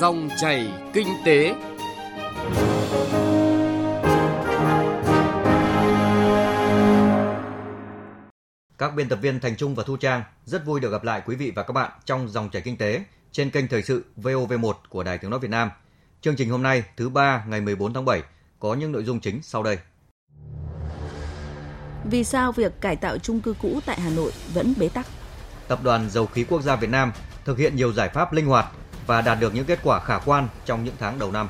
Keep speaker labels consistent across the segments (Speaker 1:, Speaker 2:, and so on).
Speaker 1: Dòng chảy kinh tế.
Speaker 2: Các biên tập viên Thành Trung và Thu Trang rất vui được gặp lại quý vị và các bạn trong dòng chảy kinh tế trên kênh thời sự VOV1 của Đài Tiếng nói Việt Nam. Chương trình hôm nay thứ ba ngày 14 tháng 7 có những nội dung chính sau đây.
Speaker 3: Vì sao việc cải tạo chung cư cũ tại Hà Nội vẫn bế tắc?
Speaker 2: Tập đoàn Dầu khí Quốc gia Việt Nam thực hiện nhiều giải pháp linh hoạt và đạt được những kết quả khả quan trong những tháng đầu năm.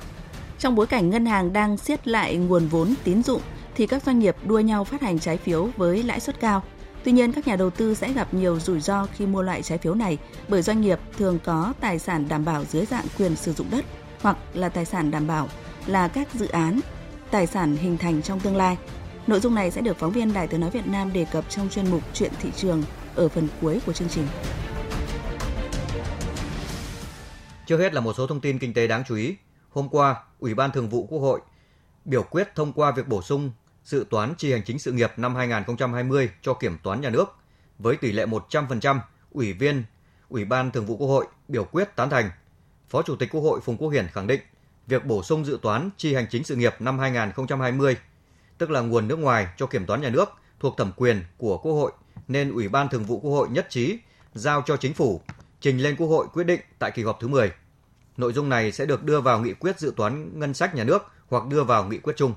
Speaker 3: Trong bối cảnh ngân hàng đang siết lại nguồn vốn tín dụng thì các doanh nghiệp đua nhau phát hành trái phiếu với lãi suất cao. Tuy nhiên, các nhà đầu tư sẽ gặp nhiều rủi ro khi mua loại trái phiếu này bởi doanh nghiệp thường có tài sản đảm bảo dưới dạng quyền sử dụng đất hoặc là tài sản đảm bảo là các dự án, tài sản hình thành trong tương lai. Nội dung này sẽ được phóng viên Đài Tiếng Nói Việt Nam đề cập trong chuyên mục Chuyện thị trường ở phần cuối của chương trình.
Speaker 2: Trước hết là một số thông tin kinh tế đáng chú ý. Hôm qua, Ủy ban Thường vụ Quốc hội biểu quyết thông qua việc bổ sung dự toán chi hành chính sự nghiệp năm 2020 cho Kiểm toán nhà nước với tỷ lệ 100%, Ủy viên Ủy ban Thường vụ Quốc hội biểu quyết tán thành. Phó Chủ tịch Quốc hội Phùng Quốc Hiển khẳng định việc bổ sung dự toán chi hành chính sự nghiệp năm 2020, tức là nguồn nước ngoài cho Kiểm toán nhà nước thuộc thẩm quyền của Quốc hội nên Ủy ban Thường vụ Quốc hội nhất trí giao cho chính phủ trình lên Quốc hội quyết định tại kỳ họp thứ 10. Nội dung này sẽ được đưa vào nghị quyết dự toán ngân sách nhà nước hoặc đưa vào nghị quyết chung.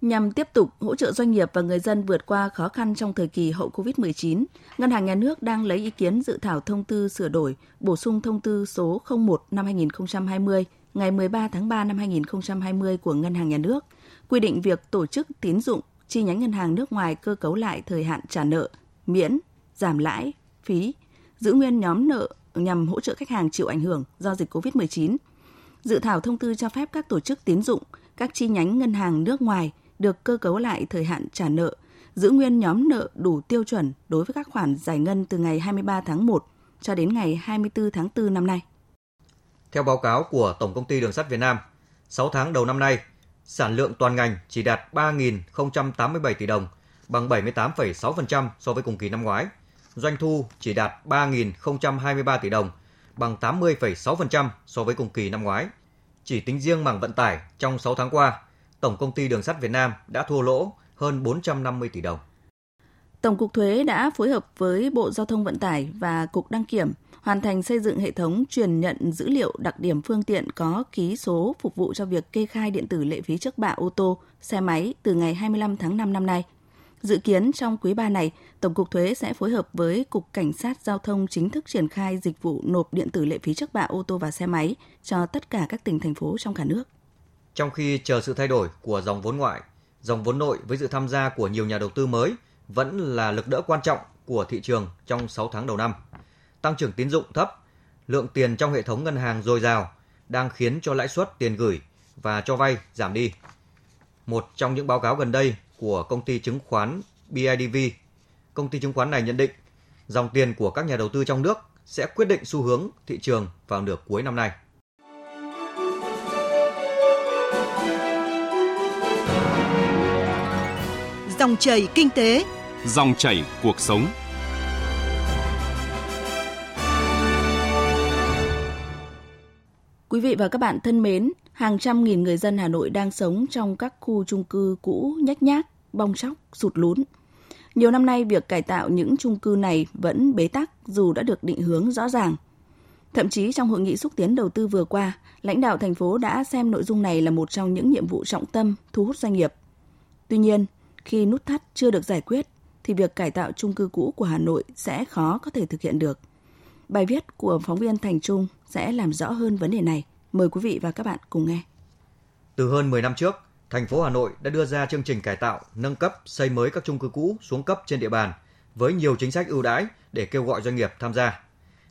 Speaker 3: Nhằm tiếp tục hỗ trợ doanh nghiệp và người dân vượt qua khó khăn trong thời kỳ hậu Covid-19, Ngân hàng Nhà nước đang lấy ý kiến dự thảo thông tư sửa đổi, bổ sung thông tư số 01 năm 2020 ngày 13 tháng 3 năm 2020 của Ngân hàng Nhà nước, quy định việc tổ chức tín dụng chi nhánh ngân hàng nước ngoài cơ cấu lại thời hạn trả nợ, miễn, giảm lãi, phí, giữ nguyên nhóm nợ nhằm hỗ trợ khách hàng chịu ảnh hưởng do dịch COVID-19. Dự thảo thông tư cho phép các tổ chức tín dụng, các chi nhánh ngân hàng nước ngoài được cơ cấu lại thời hạn trả nợ, giữ nguyên nhóm nợ đủ tiêu chuẩn đối với các khoản giải ngân từ ngày 23 tháng 1 cho đến ngày 24 tháng 4 năm nay.
Speaker 2: Theo báo cáo của Tổng công ty Đường sắt Việt Nam, 6 tháng đầu năm nay, sản lượng toàn ngành chỉ đạt 3.087 tỷ đồng, bằng 78,6% so với cùng kỳ năm ngoái. Doanh thu chỉ đạt 3.023 tỷ đồng, bằng 80,6% so với cùng kỳ năm ngoái. Chỉ tính riêng mảng vận tải trong 6 tháng qua, Tổng công ty Đường sắt Việt Nam đã thua lỗ hơn 450 tỷ đồng.
Speaker 3: Tổng cục Thuế đã phối hợp với Bộ Giao thông Vận tải và Cục Đăng kiểm hoàn thành xây dựng hệ thống truyền nhận dữ liệu đặc điểm phương tiện có ký số phục vụ cho việc kê khai điện tử lệ phí trước bạ ô tô, xe máy từ ngày 25 tháng 5 năm nay. Dự kiến trong quý 3 này, Tổng cục Thuế sẽ phối hợp với Cục Cảnh sát Giao thông chính thức triển khai dịch vụ nộp điện tử lệ phí trước bạ ô tô và xe máy cho tất cả các tỉnh thành phố trong cả nước.
Speaker 2: Trong khi chờ sự thay đổi của dòng vốn ngoại, dòng vốn nội với sự tham gia của nhiều nhà đầu tư mới vẫn là lực đỡ quan trọng của thị trường trong 6 tháng đầu năm. Tăng trưởng tín dụng thấp, lượng tiền trong hệ thống ngân hàng dồi dào đang khiến cho lãi suất tiền gửi và cho vay giảm đi. Một trong những báo cáo gần đây của công ty chứng khoán BIDV, công ty chứng khoán này nhận định dòng tiền của các nhà đầu tư trong nước sẽ quyết định xu hướng thị trường vào nửa cuối năm nay.
Speaker 4: Dòng chảy kinh tế,
Speaker 5: dòng chảy cuộc sống.
Speaker 3: Quý vị và các bạn thân mến, hàng trăm nghìn người dân Hà Nội đang sống trong các khu chung cư cũ nhách nhác, bong chóc, sụt lún. Nhiều năm nay, việc cải tạo những chung cư này vẫn bế tắc dù đã được định hướng rõ ràng. Thậm chí trong hội nghị xúc tiến đầu tư vừa qua, lãnh đạo thành phố đã xem nội dung này là một trong những nhiệm vụ trọng tâm thu hút doanh nghiệp. Tuy nhiên, khi nút thắt chưa được giải quyết, thì việc cải tạo chung cư cũ của Hà Nội sẽ khó có thể thực hiện được. Bài viết của phóng viên Thành Trung sẽ làm rõ hơn vấn đề này. Mời quý vị và các bạn cùng nghe.
Speaker 2: Từ hơn 10 năm trước, thành phố Hà Nội đã đưa ra chương trình cải tạo, nâng cấp, xây mới các chung cư cũ xuống cấp trên địa bàn với nhiều chính sách ưu đãi để kêu gọi doanh nghiệp tham gia.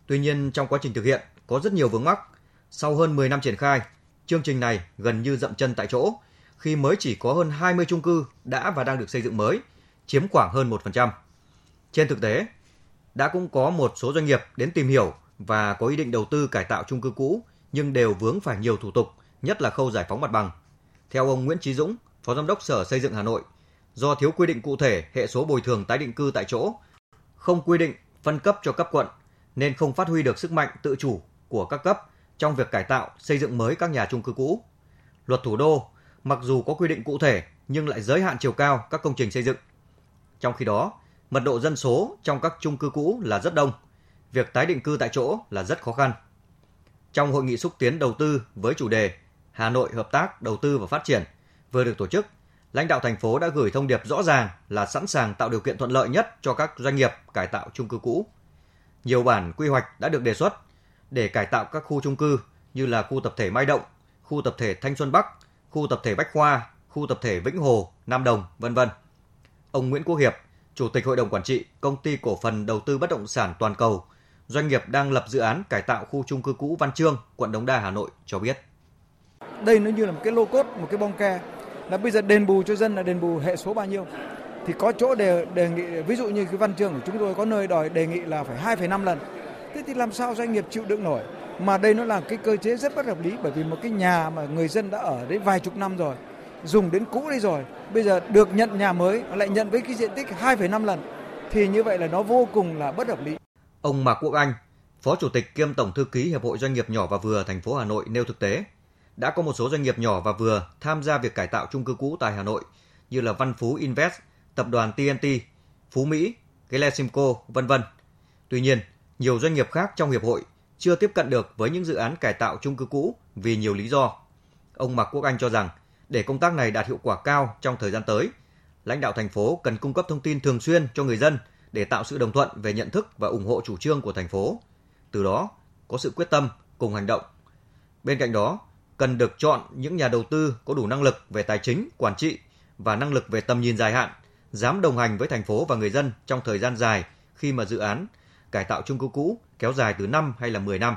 Speaker 2: Tuy nhiên trong quá trình thực hiện có rất nhiều vướng mắc. Sau hơn 10 năm triển khai, chương trình này gần như dậm chân tại chỗ khi mới chỉ có hơn 20 chung cư đã và đang được xây dựng mới, chiếm khoảng hơn 1%. Trên thực tế, đã cũng có một số doanh nghiệp đến tìm hiểu và có ý định đầu tư cải tạo chung cư cũ nhưng đều vướng phải nhiều thủ tục, nhất là khâu giải phóng mặt bằng. Theo ông Nguyễn Chí Dũng, Phó Giám đốc Sở Xây dựng Hà Nội, do thiếu quy định cụ thể hệ số bồi thường tái định cư tại chỗ, không quy định phân cấp cho cấp quận nên không phát huy được sức mạnh tự chủ của các cấp trong việc cải tạo, xây dựng mới các nhà chung cư cũ. Luật thủ đô mặc dù có quy định cụ thể nhưng lại giới hạn chiều cao các công trình xây dựng. Trong khi đó, mật độ dân số trong các chung cư cũ là rất đông, việc tái định cư tại chỗ là rất khó khăn. Trong hội nghị xúc tiến đầu tư với chủ đề Hà Nội hợp tác đầu tư và phát triển vừa được tổ chức, lãnh đạo thành phố đã gửi thông điệp rõ ràng là sẵn sàng tạo điều kiện thuận lợi nhất cho các doanh nghiệp cải tạo chung cư cũ. Nhiều bản quy hoạch đã được đề xuất để cải tạo các khu chung cư như là khu tập thể Mai Động, khu tập thể Thanh Xuân Bắc, khu tập thể Bách Khoa, khu tập thể Vĩnh Hồ, Nam Đồng, vân vân. Ông Nguyễn Quốc Hiệp, Chủ tịch Hội đồng Quản trị Công ty Cổ phần Đầu tư Bất động sản Toàn cầu, doanh nghiệp đang lập dự án cải tạo khu chung cư cũ Văn Trương, quận Đống Đa, Hà Nội cho biết.
Speaker 6: Đây nó như là một cái lô cốt, một cái bong ke là bây giờ đền bù cho dân là đền bù hệ số bao nhiêu thì có chỗ đề, đề nghị ví dụ như cái văn chương của chúng tôi có nơi đòi đề nghị là phải 2,5 lần thế thì làm sao doanh nghiệp chịu đựng nổi mà đây nó là cái cơ chế rất bất hợp lý bởi vì một cái nhà mà người dân đã ở đấy vài chục năm rồi dùng đến cũ đây rồi bây giờ được nhận nhà mới lại nhận với cái diện tích 2,5 lần thì như vậy là nó vô cùng là bất hợp lý.
Speaker 2: Ông Mạc Quốc Anh, Phó Chủ tịch kiêm Tổng thư ký Hiệp hội Doanh nghiệp nhỏ và vừa thành phố Hà Nội nêu thực tế, đã có một số doanh nghiệp nhỏ và vừa tham gia việc cải tạo chung cư cũ tại Hà Nội như là Văn Phú Invest, tập đoàn TNT, Phú Mỹ, Gelesimco, vân vân. Tuy nhiên, nhiều doanh nghiệp khác trong hiệp hội chưa tiếp cận được với những dự án cải tạo chung cư cũ vì nhiều lý do. Ông Mạc Quốc Anh cho rằng để công tác này đạt hiệu quả cao trong thời gian tới, lãnh đạo thành phố cần cung cấp thông tin thường xuyên cho người dân để tạo sự đồng thuận về nhận thức và ủng hộ chủ trương của thành phố. Từ đó, có sự quyết tâm cùng hành động. Bên cạnh đó, cần được chọn những nhà đầu tư có đủ năng lực về tài chính, quản trị và năng lực về tầm nhìn dài hạn, dám đồng hành với thành phố và người dân trong thời gian dài khi mà dự án cải tạo chung cư cũ kéo dài từ 5 hay là 10 năm.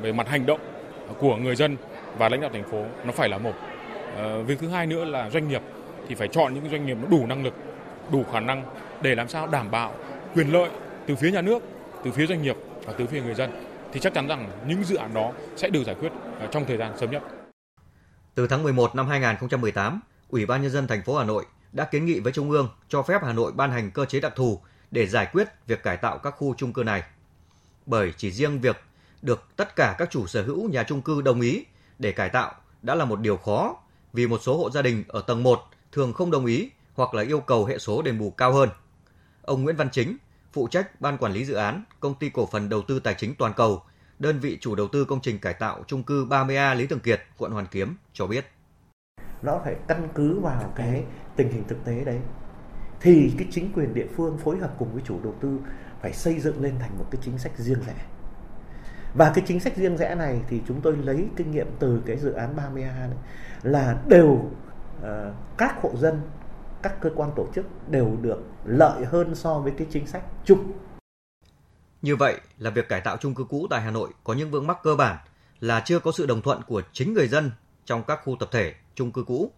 Speaker 7: Về mặt hành động của người dân và lãnh đạo thành phố nó phải là một. À, việc thứ hai nữa là doanh nghiệp thì phải chọn những doanh nghiệp nó đủ năng lực, đủ khả năng để làm sao đảm bảo quyền lợi từ phía nhà nước, từ phía doanh nghiệp và từ phía người dân thì chắc chắn rằng những dự án đó sẽ được giải quyết à, trong thời gian sớm nhất.
Speaker 2: Từ tháng 11 năm 2018, Ủy ban nhân dân thành phố Hà Nội đã kiến nghị với Trung ương cho phép Hà Nội ban hành cơ chế đặc thù để giải quyết việc cải tạo các khu chung cư này. Bởi chỉ riêng việc được tất cả các chủ sở hữu nhà chung cư đồng ý để cải tạo đã là một điều khó vì một số hộ gia đình ở tầng 1 thường không đồng ý hoặc là yêu cầu hệ số đền bù cao hơn. Ông Nguyễn Văn Chính, phụ trách Ban Quản lý Dự án, Công ty Cổ phần Đầu tư Tài chính Toàn cầu, đơn vị chủ đầu tư công trình cải tạo chung cư 30A Lý Thường Kiệt, quận Hoàn Kiếm cho biết.
Speaker 8: Nó phải căn cứ vào cái tình hình thực tế đấy. Thì cái chính quyền địa phương phối hợp cùng với chủ đầu tư phải xây dựng lên thành một cái chính sách riêng rẽ. Và cái chính sách riêng rẽ này thì chúng tôi lấy kinh nghiệm từ cái dự án 30A đấy là đều uh, các hộ dân các cơ quan tổ chức đều được lợi hơn so với cái chính sách chung.
Speaker 2: Như vậy là việc cải tạo chung cư cũ tại Hà Nội có những vướng mắc cơ bản là chưa có sự đồng thuận của chính người dân trong các khu tập thể, chung cư cũ.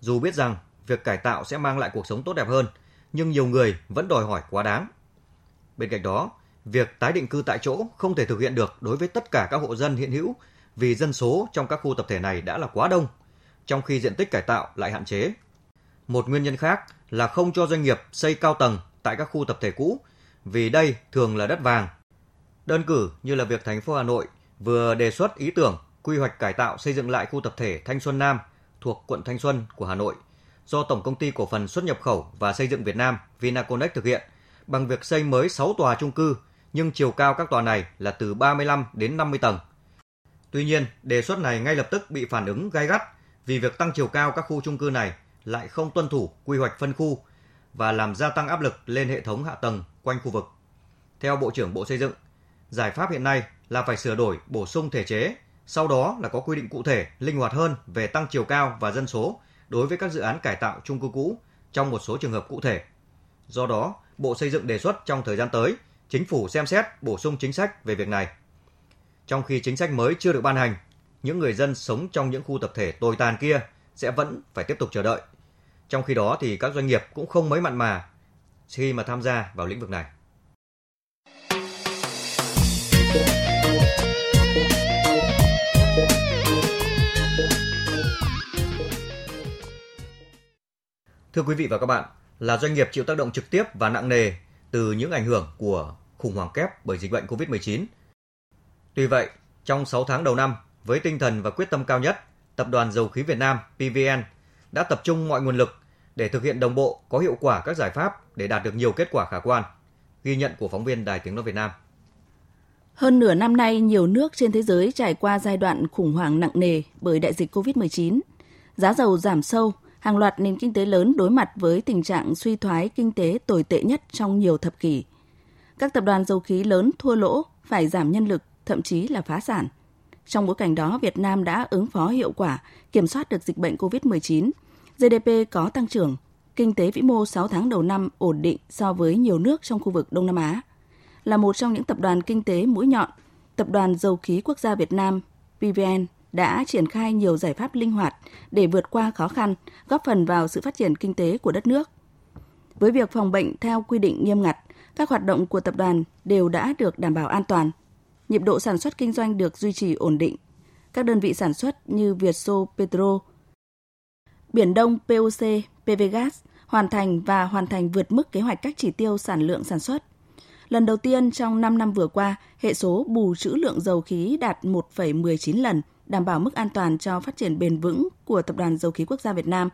Speaker 2: Dù biết rằng việc cải tạo sẽ mang lại cuộc sống tốt đẹp hơn, nhưng nhiều người vẫn đòi hỏi quá đáng. Bên cạnh đó, việc tái định cư tại chỗ không thể thực hiện được đối với tất cả các hộ dân hiện hữu vì dân số trong các khu tập thể này đã là quá đông, trong khi diện tích cải tạo lại hạn chế một nguyên nhân khác là không cho doanh nghiệp xây cao tầng tại các khu tập thể cũ vì đây thường là đất vàng. Đơn cử như là việc thành phố Hà Nội vừa đề xuất ý tưởng quy hoạch cải tạo xây dựng lại khu tập thể Thanh Xuân Nam thuộc quận Thanh Xuân của Hà Nội do Tổng công ty cổ phần xuất nhập khẩu và xây dựng Việt Nam Vinaconex thực hiện bằng việc xây mới 6 tòa chung cư nhưng chiều cao các tòa này là từ 35 đến 50 tầng. Tuy nhiên, đề xuất này ngay lập tức bị phản ứng gay gắt vì việc tăng chiều cao các khu chung cư này lại không tuân thủ quy hoạch phân khu và làm gia tăng áp lực lên hệ thống hạ tầng quanh khu vực. Theo Bộ trưởng Bộ Xây dựng, giải pháp hiện nay là phải sửa đổi, bổ sung thể chế, sau đó là có quy định cụ thể, linh hoạt hơn về tăng chiều cao và dân số đối với các dự án cải tạo chung cư cũ trong một số trường hợp cụ thể. Do đó, Bộ Xây dựng đề xuất trong thời gian tới, chính phủ xem xét bổ sung chính sách về việc này. Trong khi chính sách mới chưa được ban hành, những người dân sống trong những khu tập thể tồi tàn kia sẽ vẫn phải tiếp tục chờ đợi trong khi đó thì các doanh nghiệp cũng không mấy mặn mà khi mà tham gia vào lĩnh vực này. Thưa quý vị và các bạn, là doanh nghiệp chịu tác động trực tiếp và nặng nề từ những ảnh hưởng của khủng hoảng kép bởi dịch bệnh COVID-19. Tuy vậy, Trong 6 tháng đầu năm, với tinh thần và quyết tâm cao nhất, Tập đoàn Dầu khí Việt Nam PVN đã tập trung mọi nguồn lực để thực hiện đồng bộ có hiệu quả các giải pháp để đạt được nhiều kết quả khả quan. Ghi nhận của phóng viên Đài Tiếng nói Việt Nam.
Speaker 3: Hơn nửa năm nay, nhiều nước trên thế giới trải qua giai đoạn khủng hoảng nặng nề bởi đại dịch COVID-19. Giá dầu giảm sâu, hàng loạt nền kinh tế lớn đối mặt với tình trạng suy thoái kinh tế tồi tệ nhất trong nhiều thập kỷ. Các tập đoàn dầu khí lớn thua lỗ, phải giảm nhân lực, thậm chí là phá sản. Trong bối cảnh đó, Việt Nam đã ứng phó hiệu quả, kiểm soát được dịch bệnh COVID-19. GDP có tăng trưởng, kinh tế vĩ mô 6 tháng đầu năm ổn định so với nhiều nước trong khu vực Đông Nam Á. Là một trong những tập đoàn kinh tế mũi nhọn, Tập đoàn Dầu khí Quốc gia Việt Nam PVN đã triển khai nhiều giải pháp linh hoạt để vượt qua khó khăn, góp phần vào sự phát triển kinh tế của đất nước. Với việc phòng bệnh theo quy định nghiêm ngặt, các hoạt động của tập đoàn đều đã được đảm bảo an toàn. Nhịp độ sản xuất kinh doanh được duy trì ổn định. Các đơn vị sản xuất như Vietso Petro, Biển Đông POC, PVGas hoàn thành và hoàn thành vượt mức kế hoạch các chỉ tiêu sản lượng sản xuất. Lần đầu tiên trong 5 năm vừa qua, hệ số bù trữ lượng dầu khí đạt 1,19 lần, đảm bảo mức an toàn cho phát triển bền vững của Tập đoàn Dầu khí Quốc gia Việt Nam.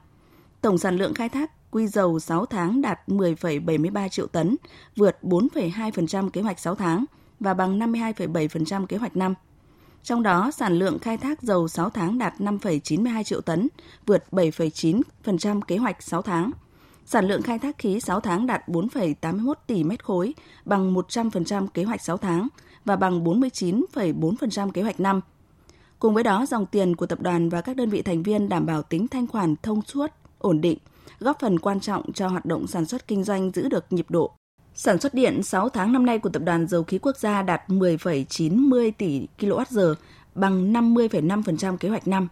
Speaker 3: Tổng sản lượng khai thác quy dầu 6 tháng đạt 10,73 triệu tấn, vượt 4,2% kế hoạch 6 tháng và bằng 52,7% kế hoạch năm. Trong đó, sản lượng khai thác dầu 6 tháng đạt 5,92 triệu tấn, vượt 7,9% kế hoạch 6 tháng. Sản lượng khai thác khí 6 tháng đạt 4,81 tỷ mét khối, bằng 100% kế hoạch 6 tháng và bằng 49,4% kế hoạch năm. Cùng với đó, dòng tiền của tập đoàn và các đơn vị thành viên đảm bảo tính thanh khoản thông suốt, ổn định, góp phần quan trọng cho hoạt động sản xuất kinh doanh giữ được nhịp độ. Sản xuất điện 6 tháng năm nay của Tập đoàn Dầu khí Quốc gia đạt 10,90 tỷ kWh, bằng 50,5% kế hoạch năm.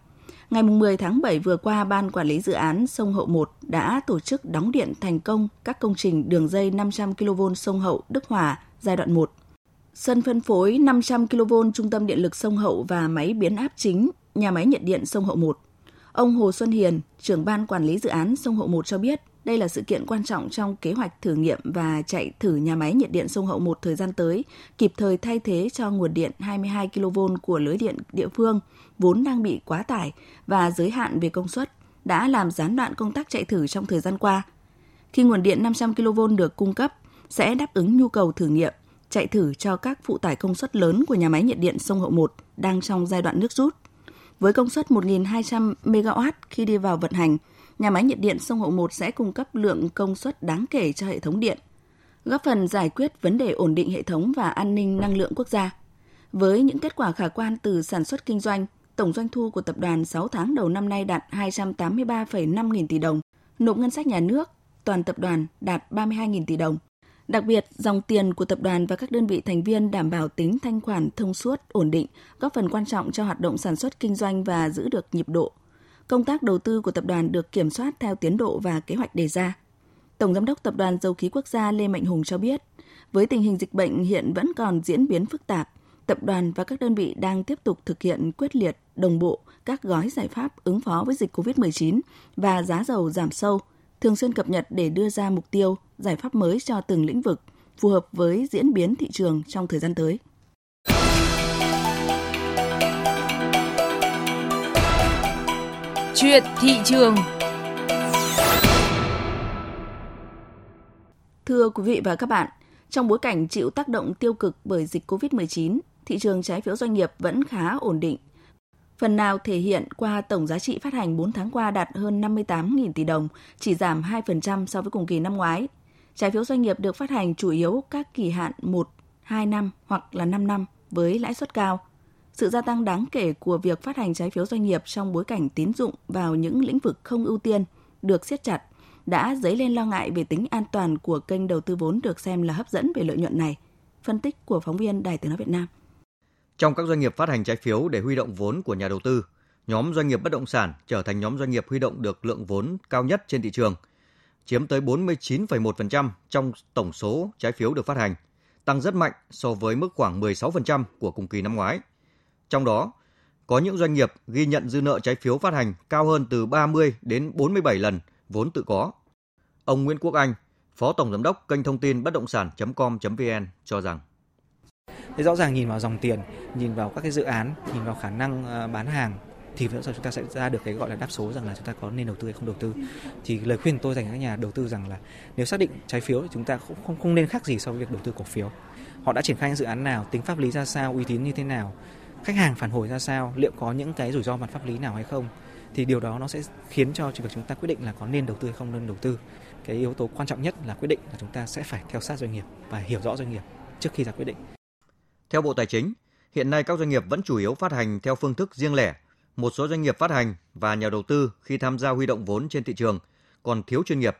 Speaker 3: Ngày 10 tháng 7 vừa qua, Ban Quản lý Dự án Sông Hậu 1 đã tổ chức đóng điện thành công các công trình đường dây 500 kV sông Hậu Đức Hòa giai đoạn 1. Sân phân phối 500 kV Trung tâm Điện lực sông Hậu và máy biến áp chính nhà máy nhiệt điện sông Hậu 1. Ông Hồ Xuân Hiền, trưởng ban quản lý dự án sông Hậu 1 cho biết, đây là sự kiện quan trọng trong kế hoạch thử nghiệm và chạy thử nhà máy nhiệt điện sông Hậu 1 thời gian tới, kịp thời thay thế cho nguồn điện 22 kV của lưới điện địa phương vốn đang bị quá tải và giới hạn về công suất đã làm gián đoạn công tác chạy thử trong thời gian qua. Khi nguồn điện 500 kV được cung cấp, sẽ đáp ứng nhu cầu thử nghiệm, chạy thử cho các phụ tải công suất lớn của nhà máy nhiệt điện sông Hậu 1 đang trong giai đoạn nước rút. Với công suất 1.200 MW khi đi vào vận hành, nhà máy nhiệt điện sông Hậu 1 sẽ cung cấp lượng công suất đáng kể cho hệ thống điện, góp phần giải quyết vấn đề ổn định hệ thống và an ninh năng lượng quốc gia. Với những kết quả khả quan từ sản xuất kinh doanh, tổng doanh thu của tập đoàn 6 tháng đầu năm nay đạt 283,5 nghìn tỷ đồng, nộp ngân sách nhà nước, toàn tập đoàn đạt 32 nghìn tỷ đồng. Đặc biệt, dòng tiền của tập đoàn và các đơn vị thành viên đảm bảo tính thanh khoản thông suốt, ổn định, góp phần quan trọng cho hoạt động sản xuất kinh doanh và giữ được nhịp độ. Công tác đầu tư của tập đoàn được kiểm soát theo tiến độ và kế hoạch đề ra. Tổng giám đốc Tập đoàn Dầu khí Quốc gia Lê Mạnh Hùng cho biết, với tình hình dịch bệnh hiện vẫn còn diễn biến phức tạp, tập đoàn và các đơn vị đang tiếp tục thực hiện quyết liệt, đồng bộ các gói giải pháp ứng phó với dịch COVID-19 và giá dầu giảm sâu, thường xuyên cập nhật để đưa ra mục tiêu, giải pháp mới cho từng lĩnh vực, phù hợp với diễn biến thị trường trong thời gian tới.
Speaker 9: Chuyện thị trường
Speaker 3: Thưa quý vị và các bạn, trong bối cảnh chịu tác động tiêu cực bởi dịch COVID-19, thị trường trái phiếu doanh nghiệp vẫn khá ổn định. Phần nào thể hiện qua tổng giá trị phát hành 4 tháng qua đạt hơn 58.000 tỷ đồng, chỉ giảm 2% so với cùng kỳ năm ngoái. Trái phiếu doanh nghiệp được phát hành chủ yếu các kỳ hạn 1, 2 năm hoặc là 5 năm với lãi suất cao. Sự gia tăng đáng kể của việc phát hành trái phiếu doanh nghiệp trong bối cảnh tín dụng vào những lĩnh vực không ưu tiên được siết chặt đã dấy lên lo ngại về tính an toàn của kênh đầu tư vốn được xem là hấp dẫn về lợi nhuận này. Phân tích của phóng viên Đài Tiếng nói Việt Nam.
Speaker 2: Trong các doanh nghiệp phát hành trái phiếu để huy động vốn của nhà đầu tư, nhóm doanh nghiệp bất động sản trở thành nhóm doanh nghiệp huy động được lượng vốn cao nhất trên thị trường, chiếm tới 49,1% trong tổng số trái phiếu được phát hành, tăng rất mạnh so với mức khoảng 16% của cùng kỳ năm ngoái. Trong đó, có những doanh nghiệp ghi nhận dư nợ trái phiếu phát hành cao hơn từ 30 đến 47 lần vốn tự có. Ông Nguyễn Quốc Anh, Phó Tổng Giám đốc kênh thông tin bất động sản.com.vn cho rằng
Speaker 9: Thế rõ ràng nhìn vào dòng tiền, nhìn vào các cái dự án, nhìn vào khả năng ờ, bán hàng thì rõ ràng chúng ta sẽ ra được cái gọi là đáp số rằng là chúng ta có nên đầu tư hay không đầu tư. Thì lời khuyên tôi dành cho các nhà đầu tư rằng là nếu xác định trái phiếu thì chúng ta cũng không, không nên khác gì so với việc đầu tư cổ phiếu. Họ đã triển khai những dự án nào, tính pháp lý ra sao, uy tín như thế nào, khách hàng phản hồi ra sao, liệu có những cái rủi ro mặt pháp lý nào hay không thì điều đó nó sẽ khiến cho việc chúng ta quyết định là có nên đầu tư hay không nên đầu tư. Cái yếu tố quan trọng nhất là quyết định là chúng ta sẽ phải theo sát doanh nghiệp và hiểu rõ doanh nghiệp trước khi ra quyết định.
Speaker 2: Theo Bộ Tài chính, hiện nay các doanh nghiệp vẫn chủ yếu phát hành theo phương thức riêng lẻ. Một số doanh nghiệp phát hành và nhà đầu tư khi tham gia huy động vốn trên thị trường còn thiếu chuyên nghiệp.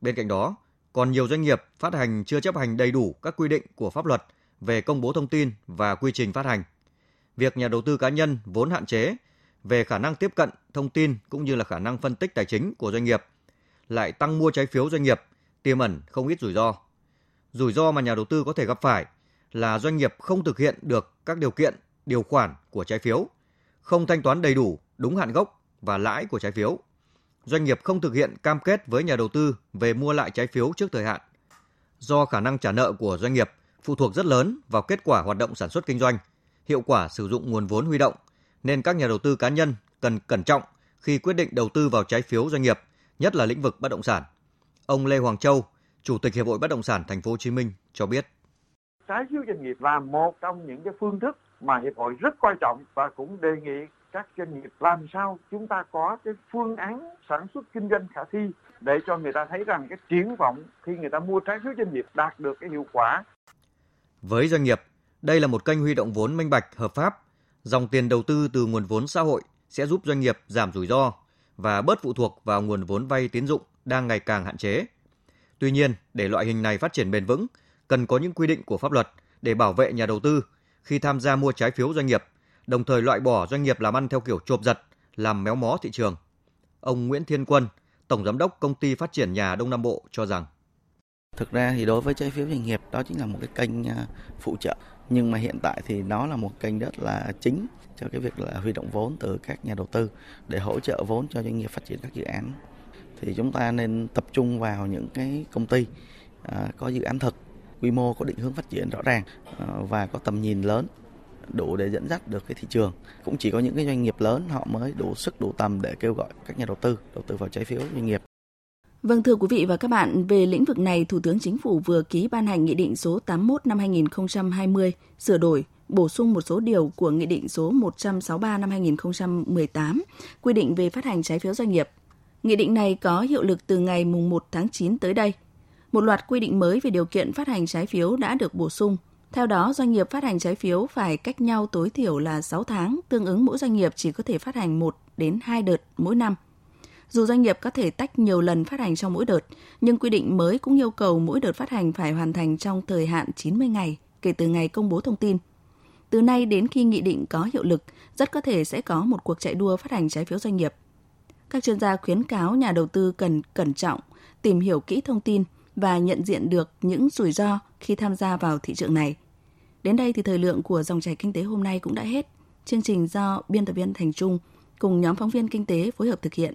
Speaker 2: Bên cạnh đó, còn nhiều doanh nghiệp phát hành chưa chấp hành đầy đủ các quy định của pháp luật về công bố thông tin và quy trình phát hành. Việc nhà đầu tư cá nhân vốn hạn chế về khả năng tiếp cận thông tin cũng như là khả năng phân tích tài chính của doanh nghiệp lại tăng mua trái phiếu doanh nghiệp tiềm ẩn không ít rủi ro. Rủi ro mà nhà đầu tư có thể gặp phải là doanh nghiệp không thực hiện được các điều kiện, điều khoản của trái phiếu, không thanh toán đầy đủ đúng hạn gốc và lãi của trái phiếu. Doanh nghiệp không thực hiện cam kết với nhà đầu tư về mua lại trái phiếu trước thời hạn. Do khả năng trả nợ của doanh nghiệp phụ thuộc rất lớn vào kết quả hoạt động sản xuất kinh doanh, hiệu quả sử dụng nguồn vốn huy động, nên các nhà đầu tư cá nhân cần cẩn trọng khi quyết định đầu tư vào trái phiếu doanh nghiệp, nhất là lĩnh vực bất động sản. Ông Lê Hoàng Châu, Chủ tịch Hiệp hội Bất động sản Thành phố Hồ Chí Minh cho biết
Speaker 10: trái phiếu doanh nghiệp là một trong những cái phương thức mà hiệp hội rất quan trọng và cũng đề nghị các doanh nghiệp làm sao chúng ta có cái phương án sản xuất kinh doanh khả thi để cho người ta thấy rằng cái triển vọng khi người ta mua trái phiếu doanh nghiệp đạt được cái hiệu quả.
Speaker 2: Với doanh nghiệp, đây là một kênh huy động vốn minh bạch, hợp pháp. Dòng tiền đầu tư từ nguồn vốn xã hội sẽ giúp doanh nghiệp giảm rủi ro và bớt phụ thuộc vào nguồn vốn vay tín dụng đang ngày càng hạn chế. Tuy nhiên, để loại hình này phát triển bền vững, cần có những quy định của pháp luật để bảo vệ nhà đầu tư khi tham gia mua trái phiếu doanh nghiệp, đồng thời loại bỏ doanh nghiệp làm ăn theo kiểu chộp giật, làm méo mó thị trường. Ông Nguyễn Thiên Quân, Tổng Giám đốc Công ty Phát triển Nhà Đông Nam Bộ cho rằng
Speaker 11: Thực ra thì đối với trái phiếu doanh nghiệp đó chính là một cái kênh à, phụ trợ nhưng mà hiện tại thì nó là một kênh rất là chính cho cái việc là huy động vốn từ các nhà đầu tư để hỗ trợ vốn cho doanh nghiệp phát triển các dự án. Thì chúng ta nên tập trung vào những cái công ty à, có dự án thực quy mô có định hướng phát triển rõ ràng à, và có tầm nhìn lớn đủ để dẫn dắt được cái thị trường. Cũng chỉ có những cái doanh nghiệp lớn họ mới đủ sức đủ tầm để kêu gọi các nhà đầu tư đầu tư vào trái phiếu doanh nghiệp.
Speaker 3: Vâng thưa quý vị và các bạn, về lĩnh vực này, Thủ tướng Chính phủ vừa ký ban hành Nghị định số 81 năm 2020 sửa đổi, bổ sung một số điều của Nghị định số 163 năm 2018 quy định về phát hành trái phiếu doanh nghiệp. Nghị định này có hiệu lực từ ngày 1 tháng 9 tới đây. Một loạt quy định mới về điều kiện phát hành trái phiếu đã được bổ sung. Theo đó, doanh nghiệp phát hành trái phiếu phải cách nhau tối thiểu là 6 tháng, tương ứng mỗi doanh nghiệp chỉ có thể phát hành 1 đến 2 đợt mỗi năm. Dù doanh nghiệp có thể tách nhiều lần phát hành trong mỗi đợt, nhưng quy định mới cũng yêu cầu mỗi đợt phát hành phải hoàn thành trong thời hạn 90 ngày kể từ ngày công bố thông tin. Từ nay đến khi nghị định có hiệu lực, rất có thể sẽ có một cuộc chạy đua phát hành trái phiếu doanh nghiệp. Các chuyên gia khuyến cáo nhà đầu tư cần cẩn trọng, tìm hiểu kỹ thông tin và nhận diện được những rủi ro khi tham gia vào thị trường này. Đến đây thì thời lượng của dòng chảy kinh tế hôm nay cũng đã hết. Chương trình do biên tập viên Thành Trung cùng nhóm phóng viên kinh tế phối hợp thực hiện.